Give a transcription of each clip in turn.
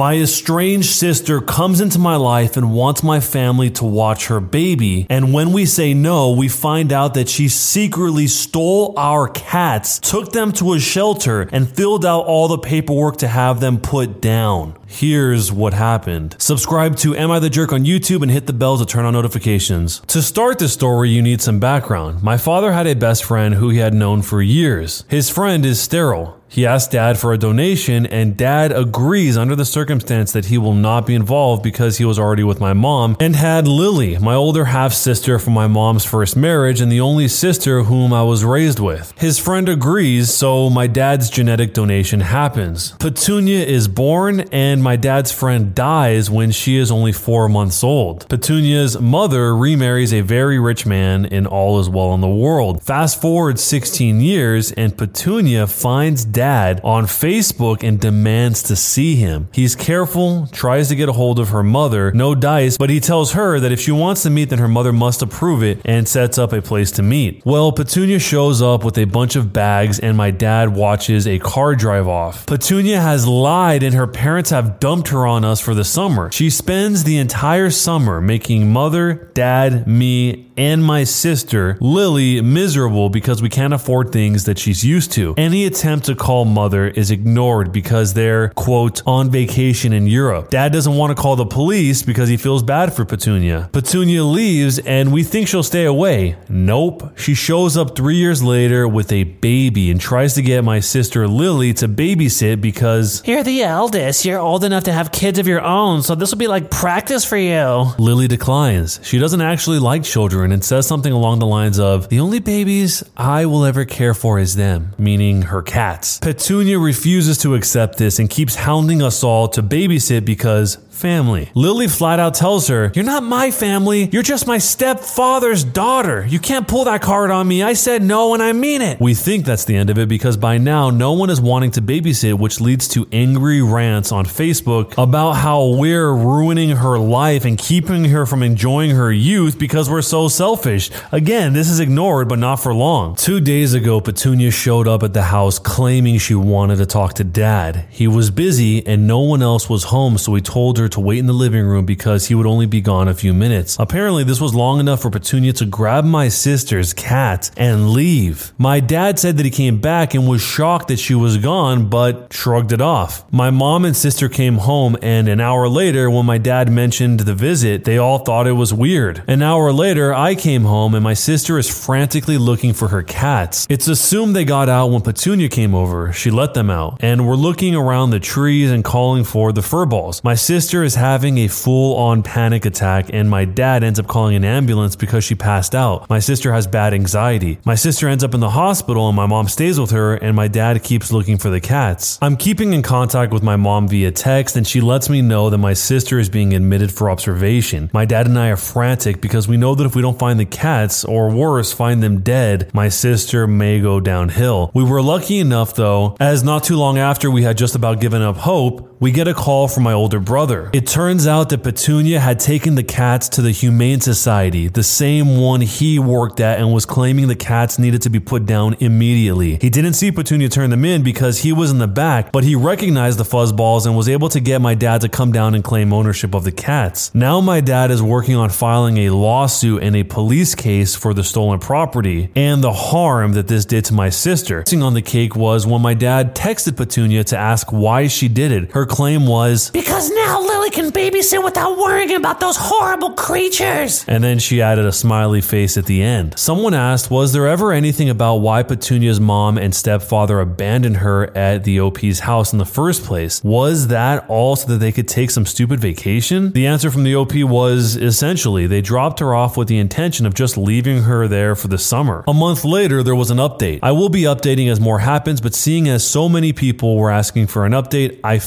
My estranged sister comes into my life and wants my family to watch her baby. And when we say no, we find out that she secretly stole our cats, took them to a shelter, and filled out all the paperwork to have them put down. Here's what happened. Subscribe to Am I the Jerk on YouTube and hit the bell to turn on notifications. To start the story, you need some background. My father had a best friend who he had known for years. His friend is sterile. He asks dad for a donation, and dad agrees under the circumstance that he will not be involved because he was already with my mom and had Lily, my older half sister from my mom's first marriage and the only sister whom I was raised with. His friend agrees, so my dad's genetic donation happens. Petunia is born, and my dad's friend dies when she is only four months old. Petunia's mother remarries a very rich man, and all is well in the world. Fast forward 16 years, and Petunia finds dad on Facebook and demands to see him. He's careful, tries to get a hold of her mother, no dice, but he tells her that if she wants to meet, then her mother must approve it and sets up a place to meet. Well, Petunia shows up with a bunch of bags, and my dad watches a car drive off. Petunia has lied, and her parents have dumped her on us for the summer. She spends the entire summer making mother, dad, me, and my sister, Lily, miserable because we can't afford things that she's used to. Any attempt to call mother is ignored because they're, quote, on vacation in Europe. Dad doesn't want to call the police because he feels bad for Petunia. Petunia leaves and we think she'll stay away. Nope. She shows up three years later with a baby and tries to get my sister Lily to babysit because You're the eldest. You're old enough to have kids of your own, so this will be like practice for you. Lily declines. She doesn't actually like children and says something along the lines of, The only babies I will ever care for is them, meaning her cats. Petunia refuses to accept this and keeps hounding us all to babysit because family. Lily flat out tells her, You're not my family. You're just my stepfather's daughter. You can't pull that card on me. I said no and I mean it. We think that's the end of it because by now no one is wanting to babysit, which leads to angry rants on Facebook about how we're ruining her life and keeping her from enjoying her youth because we're so selfish. Again, this is ignored, but not for long. Two days ago, Petunia showed up at the house claiming she wanted to talk to dad. He was busy and no one else was home, so he told her to wait in the living room because he would only be gone a few minutes. Apparently, this was long enough for Petunia to grab my sister's cat and leave. My dad said that he came back and was shocked that she was gone, but shrugged it off. My mom and sister came home, and an hour later, when my dad mentioned the visit, they all thought it was weird. An hour later, I came home, and my sister is frantically looking for her cats. It's assumed they got out when Petunia came over. She let them out, and we're looking around the trees and calling for the furballs. My sister is having a full on panic attack, and my dad ends up calling an ambulance because she passed out. My sister has bad anxiety. My sister ends up in the hospital, and my mom stays with her, and my dad keeps looking for the cats. I'm keeping in contact with my mom via text, and she lets me know that my sister is being admitted for observation. My dad and I are frantic because we know that if we don't find the cats, or worse, find them dead, my sister may go downhill. We were lucky enough, though, as not too long after we had just about given up hope, we get a call from my older brother. It turns out that Petunia had taken the cats to the Humane Society, the same one he worked at, and was claiming the cats needed to be put down immediately. He didn't see Petunia turn them in because he was in the back, but he recognized the fuzzballs and was able to get my dad to come down and claim ownership of the cats. Now my dad is working on filing a lawsuit and a police case for the stolen property and the harm that this did to my sister. Icing on the cake was when my dad texted Petunia to ask why she did it. Her claim was, Because now Lily can babysit without worrying about those horrible creatures. and then she added a smiley face at the end. Someone asked, Was there ever anything about why Petunia's mom and stepfather abandoned her at the OP's house in the first place? Was that all so that they could take some stupid vacation? The answer from the OP was essentially they dropped her off with the intention of just leaving her there for the summer. A month later, there was an update. I will be updating as more happens, but seeing as so many people were asking for an update, I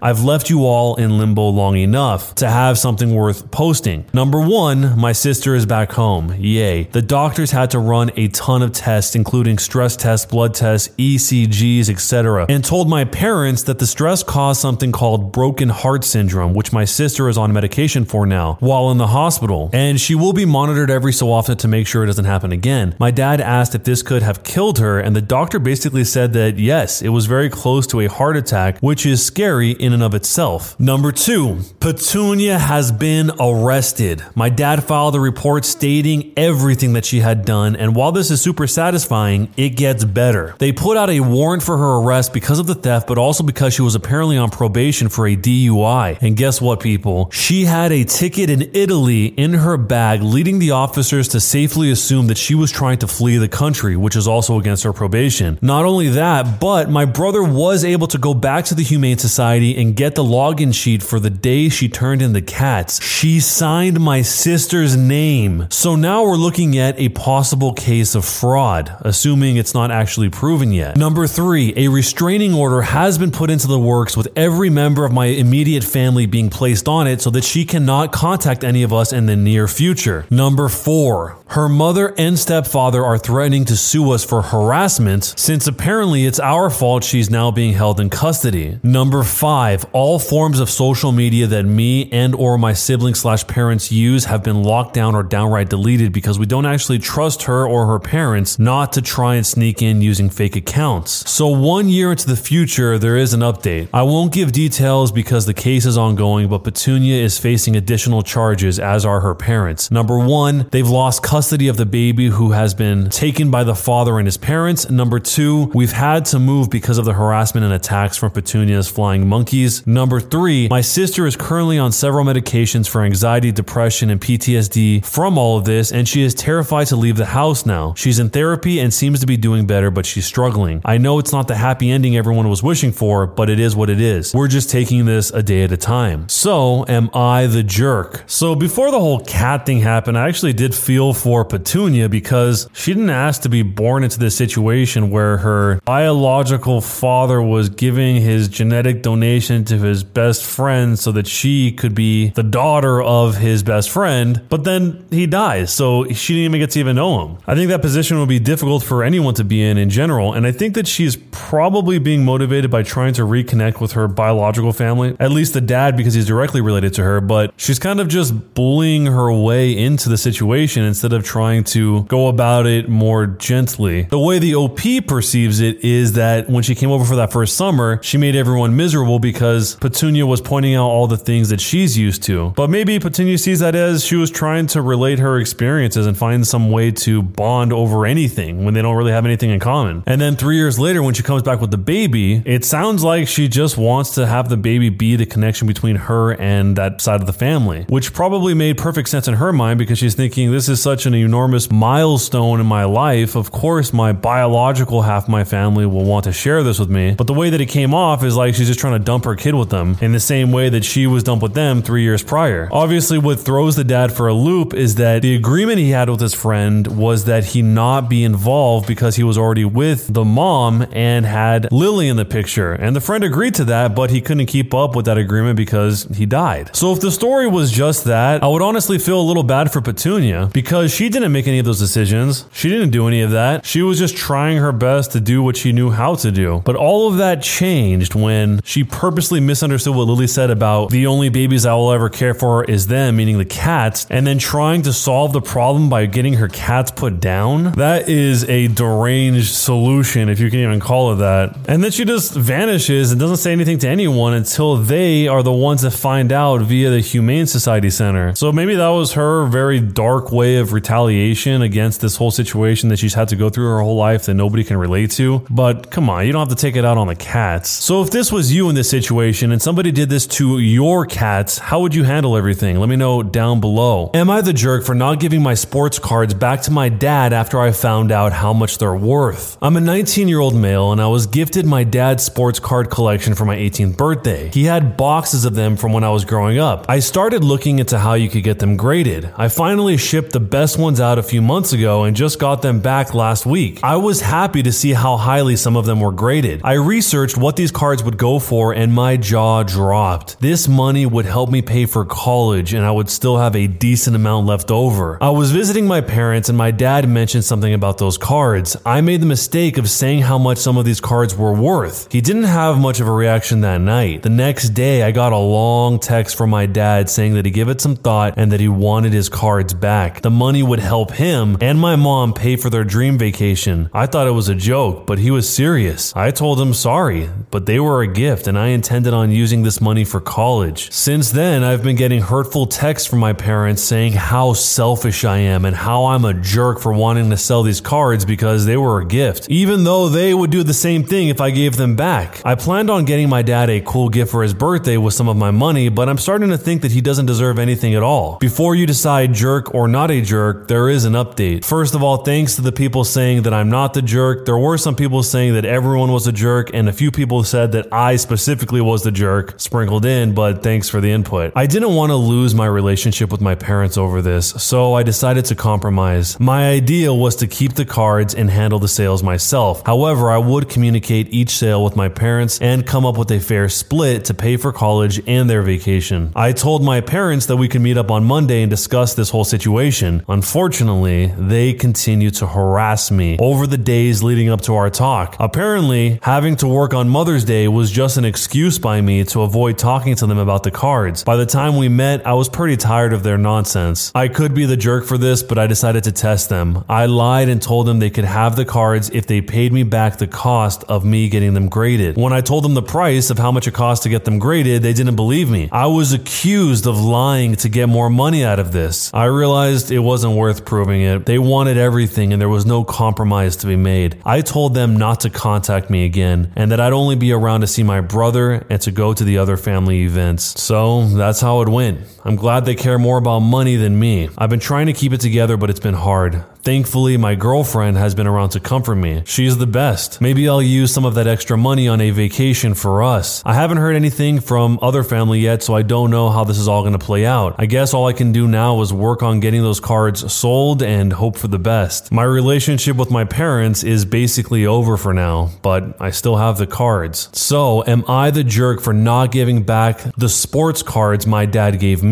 I've left you all in limbo long enough to have something worth posting. Number one, my sister is back home. Yay. The doctors had to run a ton of tests, including stress tests, blood tests, ECGs, etc., and told my parents that the stress caused something called broken heart syndrome, which my sister is on medication for now while in the hospital. And she will be monitored every so often to make sure it doesn't happen again. My dad asked if this could have killed her, and the doctor basically said that yes, it was very close to a heart attack, which is scary scary in and of itself. Number two, Petunia has been arrested. My dad filed a report stating everything that she had done, and while this is super satisfying, it gets better. They put out a warrant for her arrest because of the theft, but also because she was apparently on probation for a DUI. And guess what, people? She had a ticket in Italy in her bag, leading the officers to safely assume that she was trying to flee the country, which is also against her probation. Not only that, but my brother was able to go back to the Humane Society and get the login sheet for the day she turned in the cats. She signed my sister's name. So now we're looking at a possible case of fraud, assuming it's not actually proven yet. Number three, a restraining order has been put into the works with every member of my immediate family being placed on it so that she cannot contact any of us in the near future. Number four, her mother and stepfather are threatening to sue us for harassment since apparently it's our fault she's now being held in custody. Number 5, all forms of social media that me and or my siblings slash parents use have been locked down or downright deleted because we don't actually trust her or her parents not to try and sneak in using fake accounts. So 1 year into the future there is an update. I won't give details because the case is ongoing, but Petunia is facing additional charges as are her parents. Number 1, they've lost custody of the baby who has been taken by the father and his parents. Number two, we've had to move because of the harassment and attacks from Petunia's flying monkeys. Number three, my sister is currently on several medications for anxiety, depression, and PTSD from all of this, and she is terrified to leave the house now. She's in therapy and seems to be doing better, but she's struggling. I know it's not the happy ending everyone was wishing for, but it is what it is. We're just taking this a day at a time. So, am I the jerk? So, before the whole cat thing happened, I actually did feel for Petunia because she didn't ask to be born into this situation where her biological father was giving his genetic donation to his best friend so that she could be the daughter of his best friend, but then he dies, so she didn't even get to even know him. I think that position would be difficult for anyone to be in in general, and I think that she's probably being motivated by trying to reconnect with her biological family, at least the dad because he's directly related to her, but she's kind of just bullying her way into the situation instead of trying to go about it more gently. The way the OP perceives it is that when she came over for that first summer, she made everyone miserable because Petunia was pointing out all the things that she's used to. But maybe Petunia sees that as she was trying to relate her experiences and find some way to bond over anything when they don't really have anything in common. And then three years later, when she comes back with the baby, it sounds like she just wants to have the baby be the connection between her and that side of the family, which probably made perfect sense in her mind because she's thinking this is such an enormous milestone in my life, of course, my biological half of my family will want to share this with me. But the way that it came off is like she's just trying to dump her kid with them in the same way that she was dumped with them three years prior. Obviously, what throws the dad for a loop is that the agreement he had with his friend was that he not be involved because he was already with the mom and had Lily in the picture. And the friend agreed to that, but he couldn't keep up with that agreement because he died. So if the story was just that, I would honestly feel a little bad for Petunia because she she didn't make any of those decisions. She didn't do any of that. She was just trying her best to do what she knew how to do. But all of that changed when she purposely misunderstood what Lily said about the only babies I will ever care for is them, meaning the cats, and then trying to solve the problem by getting her cats put down. That is a deranged solution, if you can even call it that. And then she just vanishes and doesn't say anything to anyone until they are the ones that find out via the Humane Society Center. So maybe that was her very dark way of retaliation against this whole situation that she's had to go through her whole life that nobody can relate to. But come on, you don't have to take it out on the cats. So if this was you in this situation and somebody did this to your cats, how would you handle everything? Let me know down below. Am I the jerk for not giving my sports cards back to my dad after I found out how much they're worth? I'm a 19 year old male and I was gifted my dad's sports card collection for my 18th birthday. He had boxes of them from when I was growing up. I started looking into how you could get them graded. I finally shipped the best ones out a few months ago and just got them back last week. I was happy to see how highly some of them were graded. I researched what these cards would go for and my jaw dropped. This money would help me pay for college and I would still have a decent amount left over. I was visiting my parents and my dad mentioned something about those cards. I made the mistake of saying how much some of these cards were worth. He didn't have much of a reaction that night. The next day, I got a long text from my dad saying that he gave it some thought and that he wanted his cards back. The money would help him and my mom pay for their dream vacation. I thought it was a joke, but he was serious. I told him sorry, but they were a gift. Gift, and I intended on using this money for college. Since then, I've been getting hurtful texts from my parents saying how selfish I am and how I'm a jerk for wanting to sell these cards because they were a gift, even though they would do the same thing if I gave them back. I planned on getting my dad a cool gift for his birthday with some of my money, but I'm starting to think that he doesn't deserve anything at all. Before you decide jerk or not a jerk, there is an update. First of all, thanks to the people saying that I'm not the jerk. There were some people saying that everyone was a jerk, and a few people said that I specifically was the jerk sprinkled in, but thanks for the input. I didn't want to lose my relationship with my parents over this, so I decided to compromise. My idea was to keep the cards and handle the sales myself. However, I would communicate each sale with my parents and come up with a fair split to pay for college and their vacation. I told my parents that we could meet up on Monday and discuss this whole situation. Unfortunately, they continued to harass me over the days leading up to our talk. Apparently, having to work on Mother's Day was just an excuse by me to avoid talking to them about the cards. By the time we met, I was pretty tired of their nonsense. I could be the jerk for this, but I decided to test them. I lied and told them they could have the cards if they paid me back the cost of me getting them graded. When I told them the price of how much it cost to get them graded, they didn't believe me. I was accused of lying to get more money out of this. I realized it wasn't worth proving it. They wanted everything and there was no compromise to be made. I told them not to contact me again and that I'd only be around to see my brother and to go to the other family events. So that's how it went. I'm glad they care more about money than me. I've been trying to keep it together, but it's been hard. Thankfully, my girlfriend has been around to comfort me. She's the best. Maybe I'll use some of that extra money on a vacation for us. I haven't heard anything from other family yet, so I don't know how this is all going to play out. I guess all I can do now is work on getting those cards sold and hope for the best. My relationship with my parents is basically over for now, but I still have the cards. So, am I the jerk for not giving back the sports cards my dad gave me?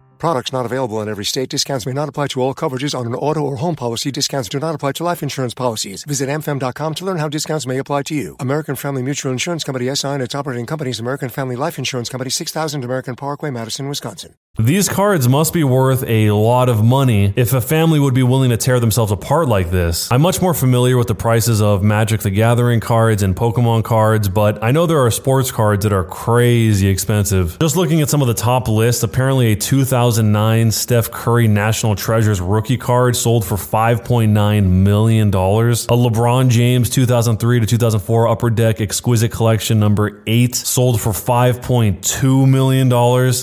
Products not available in every state. Discounts may not apply to all coverages on an auto or home policy. Discounts do not apply to life insurance policies. Visit amfam.com to learn how discounts may apply to you. American Family Mutual Insurance Company SI and its operating companies American Family Life Insurance Company 6000 American Parkway, Madison, Wisconsin. These cards must be worth a lot of money if a family would be willing to tear themselves apart like this. I'm much more familiar with the prices of Magic the Gathering cards and Pokemon cards, but I know there are sports cards that are crazy expensive. Just looking at some of the top lists, apparently a 2009 Steph Curry National Treasures rookie card sold for $5.9 million. A LeBron James 2003 to 2004 Upper Deck Exquisite Collection number 8 sold for $5.2 million.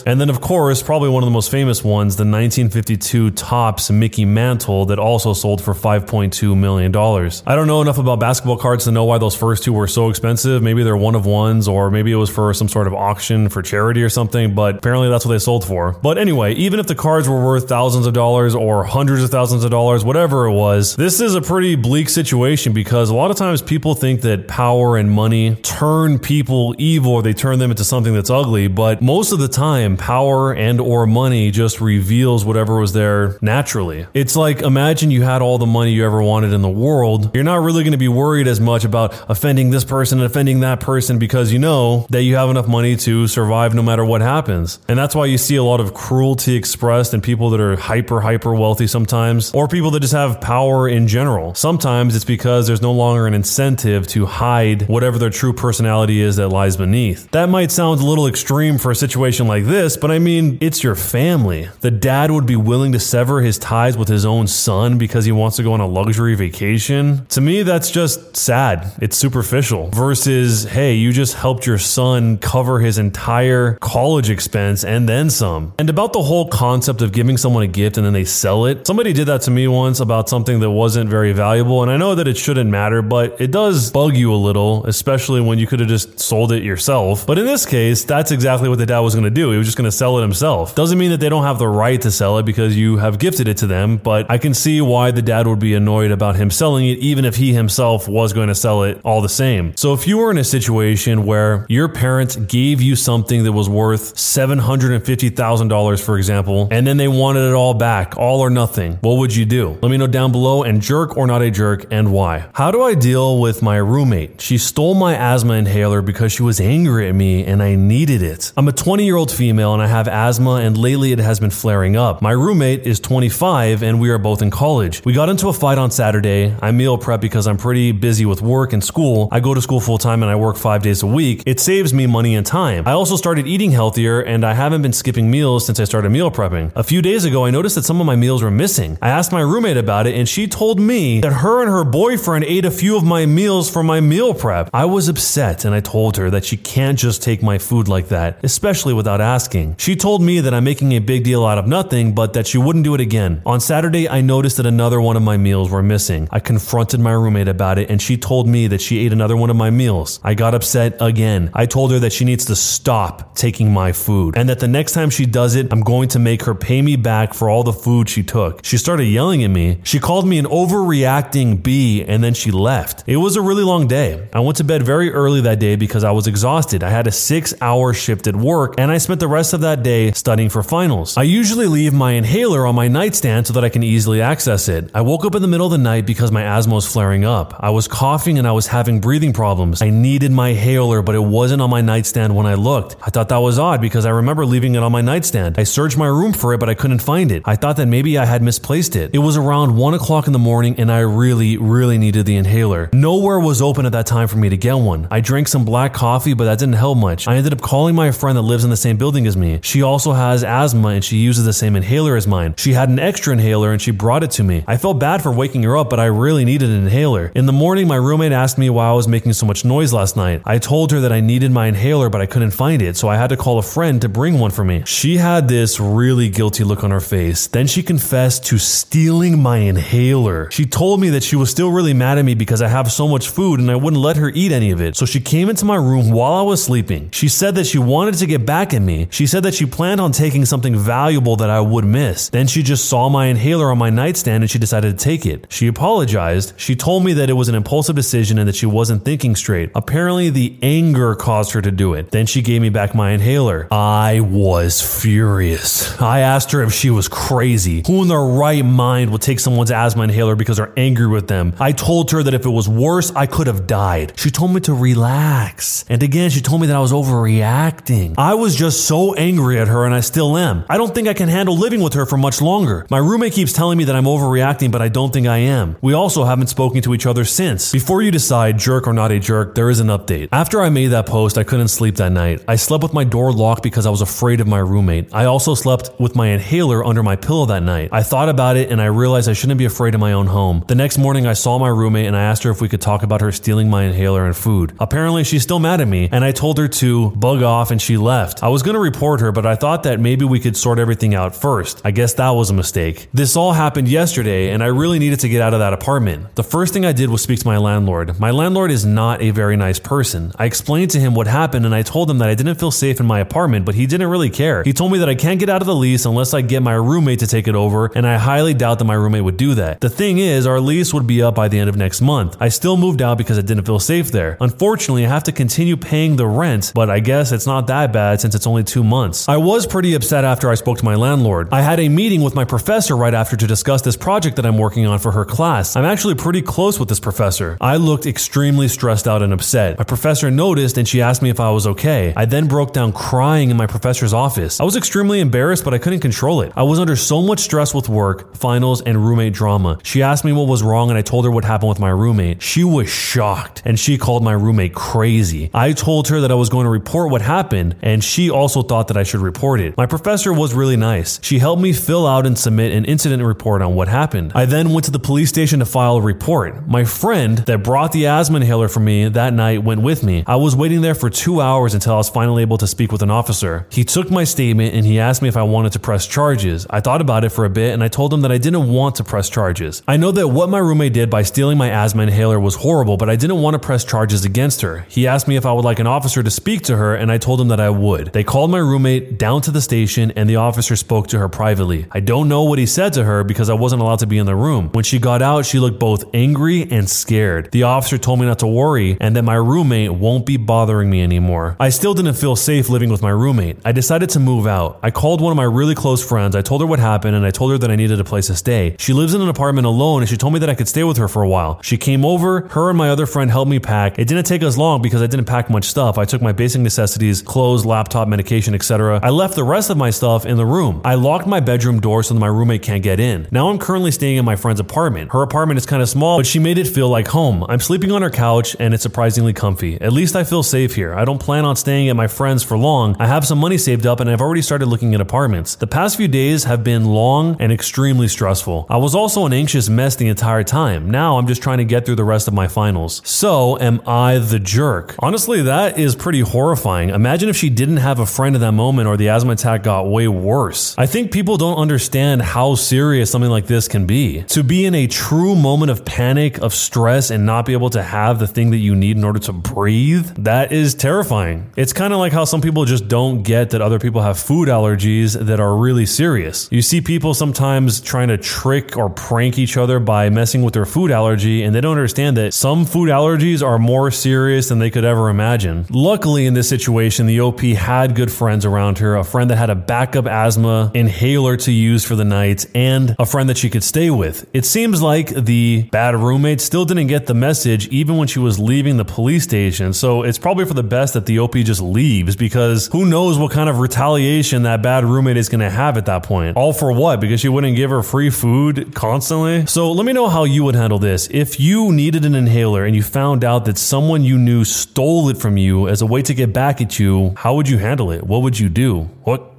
And then, of course, probably one of the most famous ones, the 1952 Topps Mickey Mantle, that also sold for $5.2 million. I don't know enough about basketball cards to know why those first two were so expensive. Maybe they're one of ones, or maybe it was for some sort of auction for charity or something, but apparently that's what they sold for. But anyway, even if the cards were worth thousands of dollars or hundreds of thousands of dollars, whatever it was, this is a pretty bleak situation because a lot of times people think that power and money turn people evil or they turn them into something that's ugly, but most of the time, power and or money just reveals whatever was there naturally. It's like imagine you had all the money you ever wanted in the world. You're not really going to be worried as much about offending this person and offending that person because you know that you have enough money to survive no matter what happens. And that's why you see a lot of cruelty expressed in people that are hyper, hyper wealthy sometimes, or people that just have power in general. Sometimes it's because there's no longer an incentive to hide whatever their true personality is that lies beneath. That might sound a little extreme for a situation like this, but I mean, it's your family. The dad would be willing to sever his ties with his own son because he wants to go on a luxury vacation. To me, that's just sad. It's superficial. Versus, hey, you just helped your son cover his entire college expense and then some. And about the whole concept of giving someone a gift and then they sell it, somebody did that to me once about something that wasn't very valuable. And I know that it shouldn't matter, but it does bug you a little, especially when you could have just sold it yourself. But in this case, that's exactly what the dad was going to do. He was just going to sell it himself. Doesn't mean that they don't have the right to sell it because you have gifted it to them, but I can see why the dad would be annoyed about him selling it, even if he himself was going to sell it all the same. So if you were in a situation where your parents gave you something that was worth $750,000, for example, and then they wanted it all back, all or nothing. What would you do? Let me know down below and jerk or not a jerk and why. How do I deal with my roommate? She stole my asthma inhaler because she was angry at me and I needed it. I'm a 20 year old female and I have asthma and lately it has been flaring up. My roommate is 25 and we are both in college. We got into a fight on Saturday. I meal prep because I'm pretty busy with work and school. I go to school full time and I work five days a week. It saves me money and time. I also started eating healthier and I haven't been skipping meals since I started meal prepping. A few days ago, I noticed that some of my meals were missing. I asked my roommate about it and she told me that her and her boyfriend ate a few of my meals for my meal prep. I was upset and I told her that she can't just take my food like that, especially without asking. She told me that I'm making a big deal out of nothing, but that she wouldn't do it again. On Saturday, I noticed that another one of my meals were missing. I confronted my roommate about it and she told me that she ate another one of my meals. I got upset again. I told her that she needs to stop taking my food and that the next time she does it, I'm going to make her pay me back for all the food she took. She started yelling at me. She called me an overreacting bee and then she left. It was a really long day. I went to bed very early that day because I was exhausted. I had a six hour shift at work and I spent the rest of that day studying for finals. I usually leave my inhaler on my nightstand so that I can easily access it. I woke up in the middle of the night because my asthma was flaring up. I was coughing and I was having breathing problems. I needed my inhaler, but it wasn't on my nightstand when I looked. I thought that was odd because I remember leaving it on my nightstand. I searched my room for it, but I couldn't find it. I thought that maybe I had misplaced it. It was around one o'clock in the morning and I really, really needed the inhaler. Nowhere was open at that time for me to get one. I drank some black coffee, but that didn't help much. I ended up calling my friend that lives in the same building as me. She also has asthma and she uses the same inhaler as mine. She had an extra inhaler and she brought it to me. I felt bad for waking her up, but I really needed an inhaler. In the morning, my roommate asked me why I was making so much noise last night. I told her that I needed my inhaler, but I couldn't find it, so I had to call a friend to bring one for me. She had this really guilty look on her face. Then she confessed to stealing my inhaler. She told me that she was still really mad at me because I have so much food and I wouldn't let her eat any of it. So she came into my room while I was sleeping. She said that she wanted to get back at me. She said that she planned on taking something valuable that I would miss. Then she just saw my inhaler on my nightstand and she decided to take it. She apologized. She told me that it was an impulsive decision and that she wasn't thinking straight. Apparently, the anger caused her to do it. Then she gave me back my inhaler. I was furious. I asked her if she was crazy. Who in their right mind would take someone's asthma inhaler because they're angry with them? I told her that if it was worse, I could have died. She told me to relax. And again, she told me that I was overreacting. I was just so angry at her and I still am. I don't think I can handle living with her for much longer. My roommate keeps telling me that I'm overreacting, but I don't think I am. We also haven't spoken to each other since. Before you decide jerk or not a jerk, there is an update. After I made that post, I couldn't sleep that night. I slept with my door locked because I was afraid of my roommate. I also slept with my inhaler under my pillow that night. I thought about it and I realized I shouldn't be afraid of my own home. The next morning, I saw my roommate and I asked her if we could talk about her stealing my inhaler and food. Apparently, she's still mad at me, and I told her to bug off and she left. I was gonna report her, but I thought that maybe we could sort everything out first. I guess that was a mistake. This all happened yesterday, and I really needed to get out of that apartment. The first thing I did was speak to my landlord. My landlord is not a very nice person. I explained to him what happened and I told him that I didn't feel safe in my apartment, but he didn't really care. He told me that I can't get out of the lease unless I get my roommate to take it over, and I highly doubt that my roommate would do that. The thing is, our lease would be up by the end of next month. I still moved out because I didn't feel safe there. Unfortunately, I have to continue paying the rent, but I guess it's not that bad since it's only two months. I was pretty upset after I spoke to my landlord. I had a meeting with my professor right after to discuss this project that I'm working on for her class. I'm actually pretty close with this professor. I looked extremely stressed out and upset. My professor noticed and she asked me if I was okay. I then broke down crying in my professor's office. I was extremely embarrassed, but I couldn't control it. I was under so much stress with work, finals, and roommate drama. She asked me what was wrong and I told her what happened with my roommate. She was shocked and she called my roommate crazy. I told her that I was going to report what happened and she also thought that I should report it. My professor was really nice. She helped me fill out and submit an incident report on what happened. I then went to the police station to file a report. My friend that brought the asthma inhaler for me that night went with me. I was waiting there for two hours until I was finally able to speak with an officer. He took my statement and he asked me if I wanted to press charges. I thought about it for a bit and I told him that I didn't want to press charges. I know that what my roommate did by stealing my asthma inhaler was horrible, but I didn't want to press charges against her. He asked me if I would like an officer to speak to her and I told him that I would. They called my roommate down to the station and the officer spoke to her privately. I don't know what he said to her because I wasn't allowed to be in the room. When she got out, she looked both angry and scared. The officer told me not to worry and that my roommate won't be bothering me anymore. I still didn't feel safe living with my roommate. I decided to move out. I called called one of my really close friends. I told her what happened and I told her that I needed a place to stay. She lives in an apartment alone and she told me that I could stay with her for a while. She came over, her and my other friend helped me pack. It didn't take us long because I didn't pack much stuff. I took my basic necessities, clothes, laptop, medication, etc. I left the rest of my stuff in the room. I locked my bedroom door so that my roommate can't get in. Now I'm currently staying in my friend's apartment. Her apartment is kind of small, but she made it feel like home. I'm sleeping on her couch and it's surprisingly comfy. At least I feel safe here. I don't plan on staying at my friend's for long. I have some money saved up and I've already started looking apartments. The past few days have been long and extremely stressful. I was also an anxious mess the entire time. Now I'm just trying to get through the rest of my finals. So am I the jerk? Honestly, that is pretty horrifying. Imagine if she didn't have a friend in that moment or the asthma attack got way worse. I think people don't understand how serious something like this can be. To be in a true moment of panic, of stress, and not be able to have the thing that you need in order to breathe, that is terrifying. It's kind of like how some people just don't get that other people have food allergies that are really serious. You see people sometimes trying to trick or prank each other by messing with their food allergy, and they don't understand that some food allergies are more serious than they could ever imagine. Luckily, in this situation, the OP had good friends around her, a friend that had a backup asthma inhaler to use for the night, and a friend that she could stay with. It seems like the bad roommate still didn't get the message even when she was leaving the police station, so it's probably for the best that the OP just leaves because who knows what kind of retaliation that bad roommate is going to have at that point. All for what? Because she wouldn't give her free food constantly? So let me know how you would handle this. If you needed an inhaler and you found out that someone you knew stole it from you as a way to get back at you, how would you handle it? What would you do? What